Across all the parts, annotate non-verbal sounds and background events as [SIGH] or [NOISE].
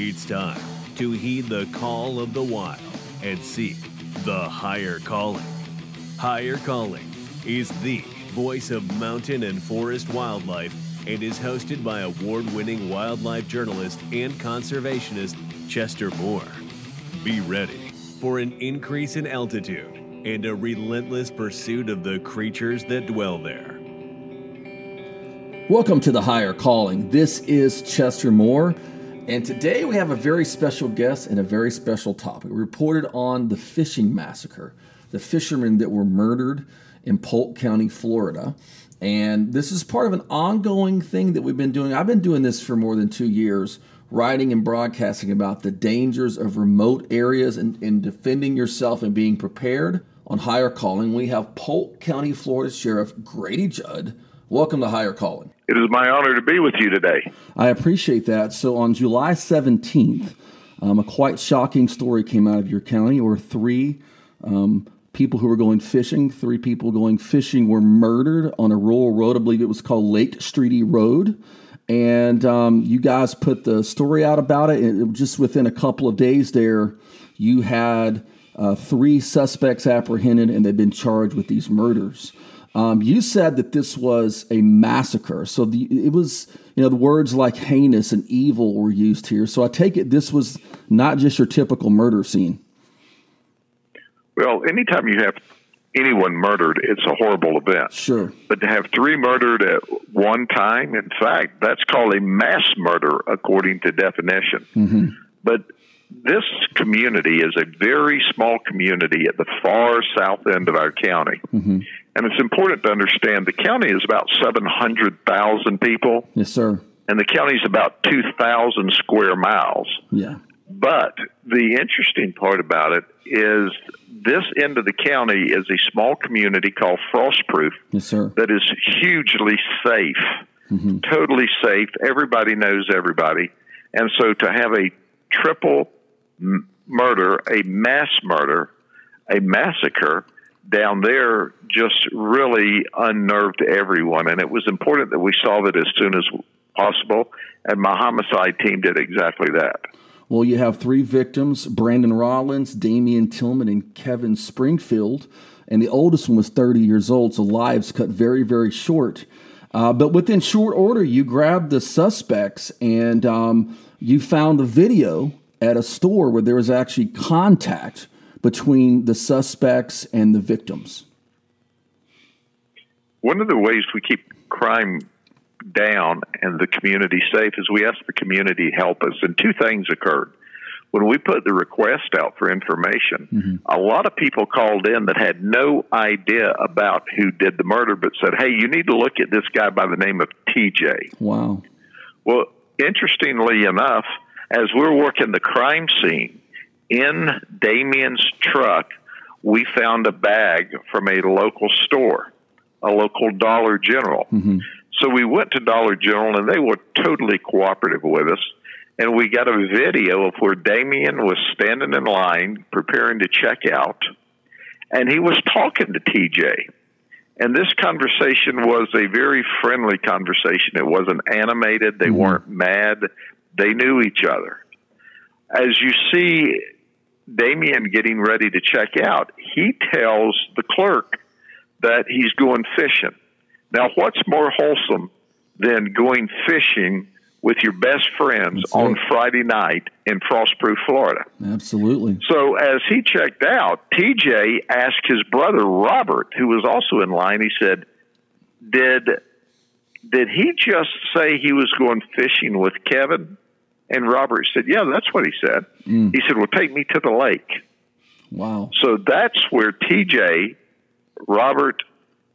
It's time to heed the call of the wild and seek the higher calling. Higher Calling is the voice of mountain and forest wildlife and is hosted by award winning wildlife journalist and conservationist Chester Moore. Be ready for an increase in altitude and a relentless pursuit of the creatures that dwell there. Welcome to the Higher Calling. This is Chester Moore, and today we have a very special guest and a very special topic. We reported on the fishing massacre, the fishermen that were murdered in Polk County, Florida. And this is part of an ongoing thing that we've been doing. I've been doing this for more than two years, writing and broadcasting about the dangers of remote areas and, and defending yourself and being prepared. On Higher Calling, we have Polk County, Florida Sheriff Grady Judd. Welcome to Higher Calling. It is my honor to be with you today. I appreciate that. So on July 17th, um, a quite shocking story came out of your county where three um, people who were going fishing, three people going fishing, were murdered on a rural road. I believe it was called Lake Streety Road. And um, you guys put the story out about it. And just within a couple of days there, you had uh, three suspects apprehended and they've been charged with these murders. Um, you said that this was a massacre. So the, it was, you know, the words like heinous and evil were used here. So I take it this was not just your typical murder scene. Well, anytime you have anyone murdered, it's a horrible event. Sure. But to have three murdered at one time, in fact, that's called a mass murder according to definition. Mm-hmm. But this community is a very small community at the far south end of our county. Mm-hmm. And it's important to understand the county is about 700,000 people, Yes, sir. and the county is about 2,000 square miles. Yeah. But the interesting part about it is this end of the county is a small community called Frostproof Yes, sir. that is hugely safe, Mm-hmm. totally safe. Everybody knows everybody. And so to have a triple m- murder, a mass murder, a massacre down there just really unnerved everyone. And it was important that we solve it as soon as possible. And my homicide team did exactly that. Well, you have three victims Brandon Rollins, Damian Tillman, and Kevin Springfield. And the oldest one was 30 years old, so lives cut very, very short. Uh, but within short order, you grabbed the suspects and um, you found a video at a store where there was actually contact between the suspects and the victims. One of the ways we keep crime down and the community safe is we ask the community help us. And two things occurred. When we put the request out for information, mm-hmm. a lot of people called in that had no idea about who did the murder, but said, Hey, you need to look at this guy by the name of TJ. Wow. Well, interestingly enough, as we're working the crime scene, in Damien's truck, we found a bag from a local store, a local Dollar General. Mm-hmm. So we went to Dollar General and they were totally cooperative with us. And we got a video of where Damien was standing in line preparing to check out, and he was talking to TJ. And this conversation was a very friendly conversation. It wasn't animated. They mm-hmm. weren't mad. They knew each other. As you see Damien getting ready to check out, he tells the clerk that he's going fishing. Now, what's more wholesome than going fishing with your best friends That's on it. Friday night in Frostproof, Florida? Absolutely. So as he checked out, TJ asked his brother Robert, who was also in line. He said, "Did did he just say he was going fishing with Kevin?" And Robert said, "Yeah, that's what he said." Mm. He said, "Well, take me to the lake." Wow. So that's where TJ, Robert,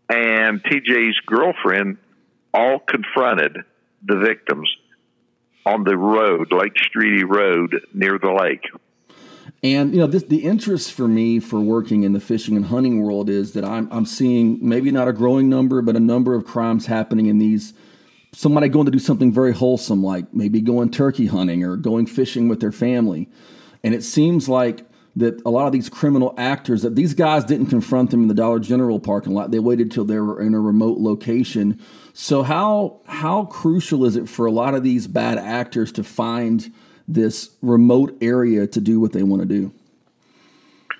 and TJ's girlfriend all confronted the victims on the road, Lake Streety Road, near the lake. And you know, this, the interest for me for working in the fishing and hunting world is that I'm I'm seeing maybe not a growing number, but a number of crimes happening in these. Somebody going to do something very wholesome, like maybe going turkey hunting or going fishing with their family, and it seems like that a lot of these criminal actors that these guys didn't confront them in the Dollar General parking lot. They waited till they were in a remote location. So how how crucial is it for a lot of these bad actors to find this remote area to do what they want to do.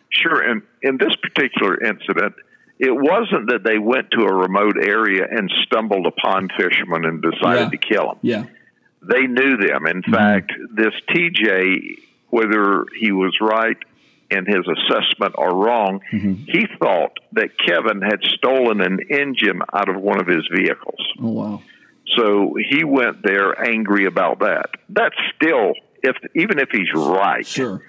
Sure. And in this particular incident, it wasn't that they went to a remote area and stumbled upon fishermen and decided Yeah. to kill them. Yeah. They knew them. In mm-hmm. fact, this TJ, whether he was right in his assessment or wrong, mm-hmm. he thought that Kevin had stolen an engine out of one of his vehicles. Oh wow. So he went there angry about that. That's still, if even if he's right, Sure.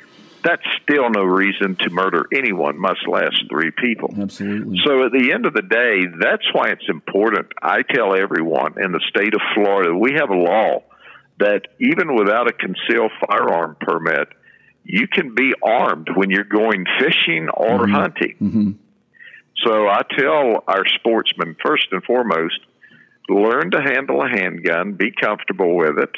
That's still no reason to murder anyone, much less three people. Absolutely. So at the end of the day, that's why it's important. I tell everyone in the state of Florida, we have a law that even without a concealed firearm permit, you can be armed when you're going fishing or hunting. hmm So I tell our sportsmen, first and foremost, learn to handle a handgun, be comfortable with it,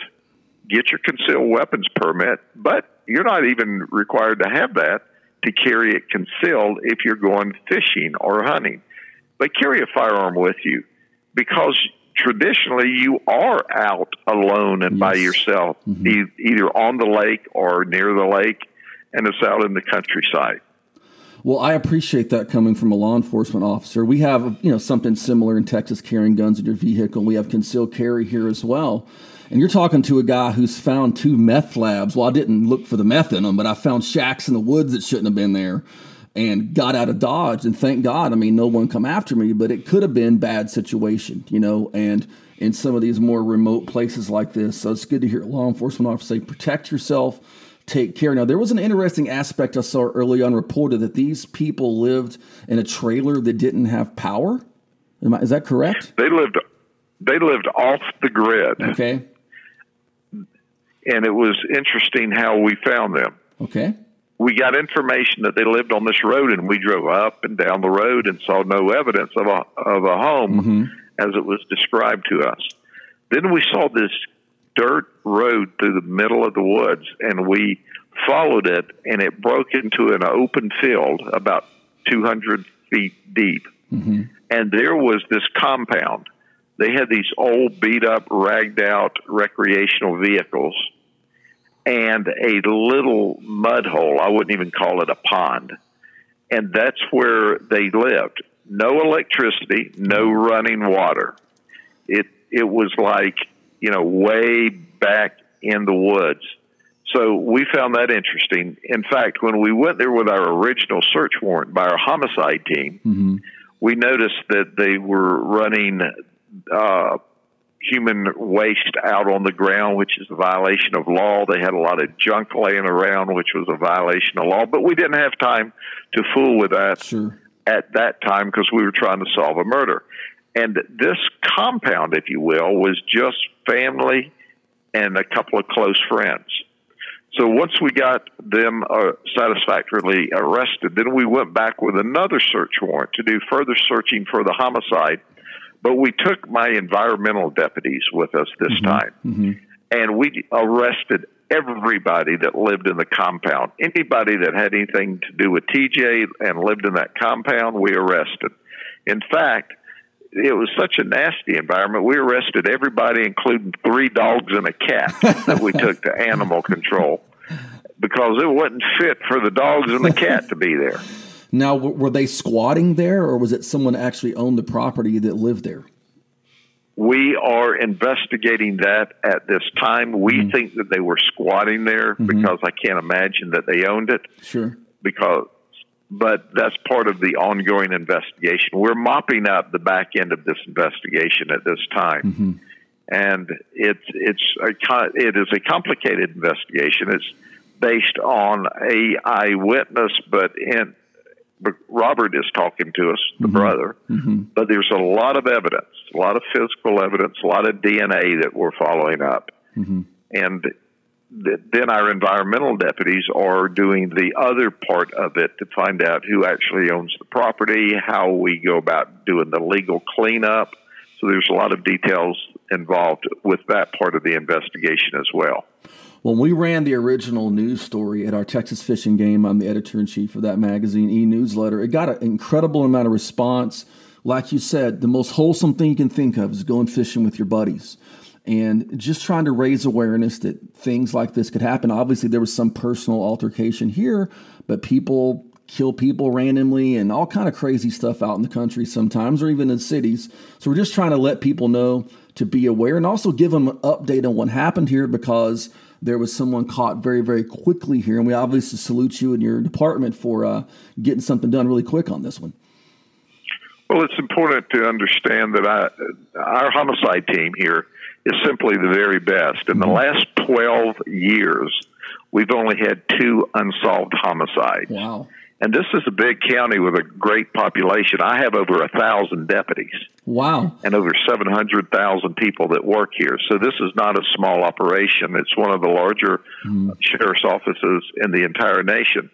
get your concealed weapons permit, but you're not even required to have that to carry it concealed if you're going fishing or hunting. But carry a firearm with you because traditionally you are out alone and by Yes. yourself, mm-hmm. e- either on the lake or near the lake, and it's out in the countryside. Well, I appreciate that coming from a law enforcement officer. We have, you know, something similar in Texas, carrying guns in your vehicle. We have concealed carry here as well. And you're talking to a guy who's found two meth labs. Well, I didn't look for the meth in them, but I found shacks in the woods that shouldn't have been there, and got out of Dodge. And thank God, I mean, no one come after me, but it could have been bad situation, you know. And in some of these more remote places like this, so it's good to hear law enforcement officer say, protect yourself take care. Now, there was an interesting aspect I saw early on reported that these people lived in a trailer that didn't have power. Am I, is that correct? They lived they lived off the grid, Okay. And it was interesting how we found them. Okay. We got information that they lived on this road, and we drove up and down the road and saw no evidence of a of a home mm-hmm. as it was described to us. Then we saw this dirt road through the middle of the woods, and we followed it, and it broke into an open field about 200 feet deep. Mm-hmm. And there was this compound. They had these old, beat up, ragged out recreational vehicles and a little mud hole. I wouldn't even call it a pond. And that's where they lived. No electricity, no running water. It it was like, you know, way back in the woods. So we found that interesting. In fact, when we went there with our original search warrant by our homicide team, hmm we noticed that they were running uh, human waste out on the ground, which is a violation of law. They had a lot of junk laying around, which was a violation of law. But we didn't have time to fool with that Sure. at that time because we were trying to solve a murder. And this compound, if you will, was just family and a couple of close friends. So once we got them uh, satisfactorily arrested, then we went back with another search warrant to do further searching for the homicide. But we took my environmental deputies with us this time, hmm and we arrested everybody that lived in the compound. Anybody that had anything to do with TJ and lived in that compound, we arrested. In fact, it was such a nasty environment. We arrested everybody, including three dogs and a cat [LAUGHS] that we took to animal control because it wasn't fit for the dogs and the cat to be there. Now, w- were they squatting there, or was it someone actually owned the property that lived there? We are investigating that at this time. We mm-hmm. think that they were squatting there mm-hmm. because I can't imagine that they owned it. Sure. because but that's part of the ongoing investigation. We're mopping up the back end of this investigation at this time, mm-hmm. and it's it's a it is a complicated investigation. It's based on a eyewitness, but in Robert is talking to us, the mm-hmm. brother, mm-hmm. but there's a lot of evidence, a lot of physical evidence, a lot of DNA that we're following up, mm-hmm. and th- then our environmental deputies are doing the other part of it to find out who actually owns the property, how we go about doing the legal cleanup. So there's a lot of details involved with that part of the investigation as well. When we ran the original news story at our Texas Fish and Game, I'm the editor in chief of that magazine, e newsletter. It got an incredible amount of response. Like you said, the most wholesome thing you can think of is going fishing with your buddies. and just trying to raise awareness that things like this could happen. Obviously, there was some personal altercation here, but people kill people randomly and all kind of crazy stuff out in the country sometimes or even in cities. So we're just trying to let people know to be aware and also give them an update on what happened here because there was someone caught very very quickly here and we obviously salute you and your department for uh, getting something done really quick on this one. Well, it's important to understand that I, our homicide team here is simply the very best. In the mm-hmm. last 12 years, we've only had two unsolved homicides. Wow. And this is a big county with a great population. I have over a thousand deputies. Wow. And over 700,000 people that work here. So this is not a small operation. It's one of the larger mm. sheriff's offices in the entire nation.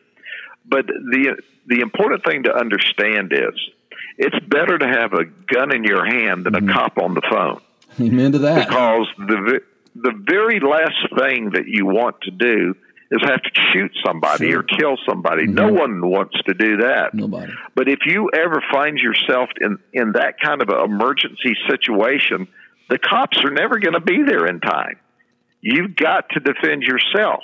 But the, the important thing to understand is it's better to have a gun in your hand than mm. a mm-hmm. cop on the phone. Amen to that. Because the, the very last thing that you want to do is have to shoot somebody sure. or kill somebody. Mm-hmm. No one wants to do that. Nobody. But if you ever find yourself in, in that kind of an emergency situation, the cops are never going to be there in time. You've got to defend yourself.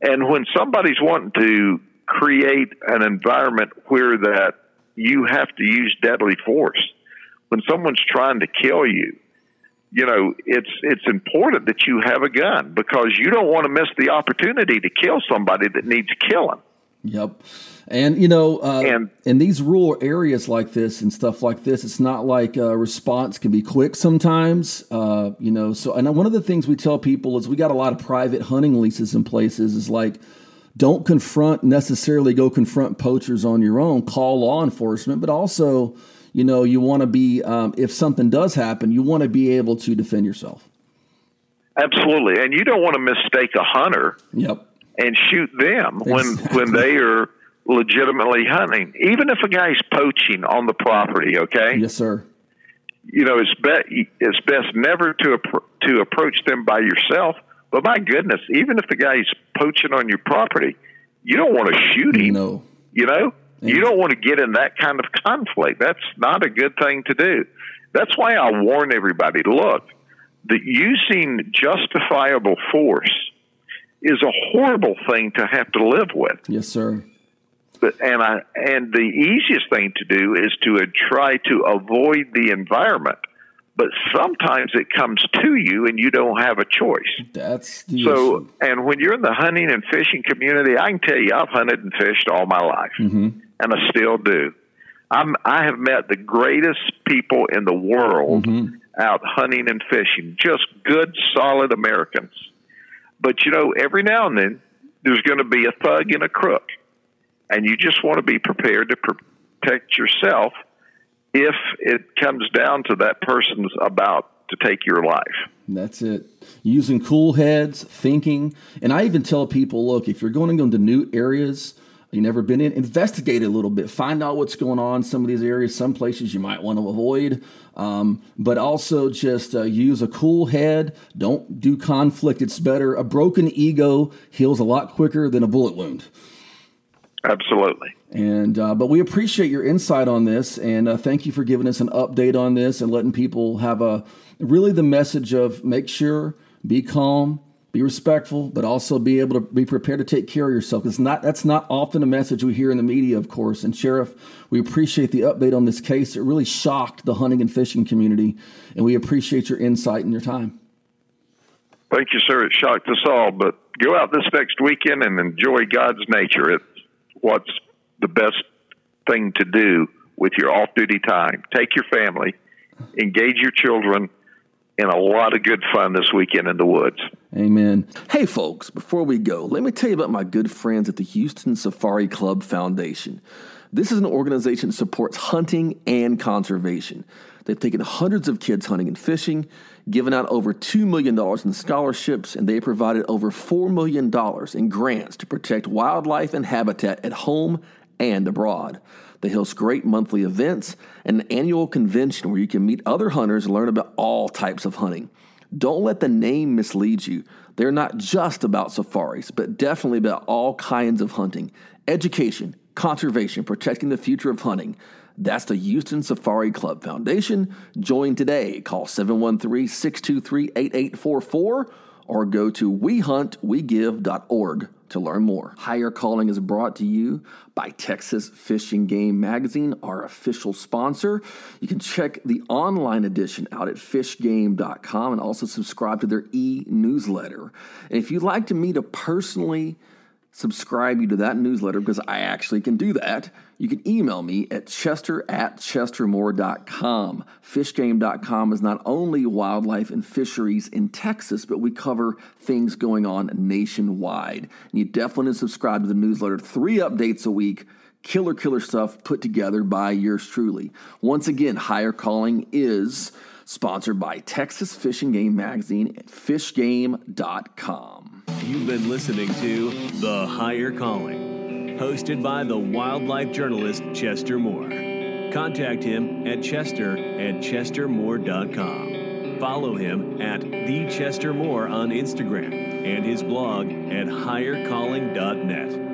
And when somebody's wanting to create an environment where that you have to use deadly force, when someone's trying to kill you, you know, it's it's important that you have a gun because you don't want to miss the opportunity to kill somebody that needs killing. Yep. And you know, uh, and, in these rural areas like this and stuff like this, it's not like a response can be quick sometimes. Uh, you know, so and one of the things we tell people is we got a lot of private hunting leases in places. Is like, don't confront necessarily go confront poachers on your own. Call law enforcement, but also you know, you want to be, um, if something does happen, you want to be able to defend yourself. Absolutely. And you don't want to mistake a hunter. Yep. And shoot them when, exactly. [LAUGHS] when they are legitimately hunting, even if a guy's poaching on the property. Okay. Yes, sir. You know, it's be, it's best never to to approach them by yourself. But my goodness, even if the guy's poaching on your property, you don't want to shoot him. No. You know, you don't want to get in that kind of conflict. That's not a good thing to do. That's why I warn everybody look, that using justifiable force is a horrible thing to have to live with. Yes, sir. But, and I and the easiest thing to do is to try to avoid the environment. But sometimes it comes to you and you don't have a choice. That's so. Issue. And when you're in the hunting and fishing community, I can tell you, I've hunted and fished all my life. Mm-hmm and I still do. I'm, I have met the greatest people in the world mm-hmm. out hunting and fishing, just good, solid Americans. But you know, every now and then there's going to be a thug and a crook, and you just want to be prepared to protect yourself if it comes down to that person's about to take your life. That's it. Using cool heads, thinking, and I even tell people, look, if you're going to go into new areas you never been in, investigate a little bit, find out what's going on in some of these areas, some places you might want to avoid, um, but also just uh, use a cool head. Don't do conflict. It's better. A broken ego heals a lot quicker than a bullet wound. Absolutely. And uh, but we appreciate your insight on this, and uh, thank you for giving us an update on this and letting people have a really the message of make sure, be calm, be respectful, but also be able to be prepared to take care of yourself. It's not that's not often a message we hear in the media, of course. And Sheriff, we appreciate the update on this case. It really shocked the hunting and fishing community, and we appreciate your insight and your time. Thank you, sir. It shocked us all, but go out this next weekend and enjoy God's nature. It's what's the best thing to do with your off-duty time. Take your family, engage your children in a lot of good fun this weekend in the woods. Amen. Hey, folks, before we go, let me tell you about my good friends at the Houston Safari Club Foundation. This is an organization that supports hunting and conservation. They've taken hundreds of kids hunting and fishing, given out over $2 million in scholarships, and they provided over $4 million in grants to protect wildlife and habitat at home and abroad. They host great monthly events and an annual convention where you can meet other hunters and learn about all types of hunting. Don't let the name mislead you. They're not just about safaris, but definitely about all kinds of hunting, education, conservation, protecting the future of hunting. That's the Houston Safari Club Foundation. Join today. Call 713 623 8844 or go to wehuntwegive.org to learn more. Higher Calling is brought to you by Texas Fish and Game Magazine, our official sponsor. You can check the online edition out at fishgame.com and also subscribe to their e newsletter. And if you'd like to meet a personally subscribe you to that newsletter because I actually can do that, you can email me at chester at chestermoore.com. Fishgame.com is not only wildlife and fisheries in Texas, but we cover things going on nationwide. And you definitely need to subscribe to the newsletter. Three updates a week. Killer, killer stuff put together by yours truly. Once again, Higher Calling is sponsored by Texas Fish and Game Magazine at fishgame.com. You've been listening to The Higher Calling, hosted by the wildlife journalist Chester Moore. Contact him at chester at chestermoore.com. Follow him at The Chester Moore on Instagram and his blog at highercalling.net.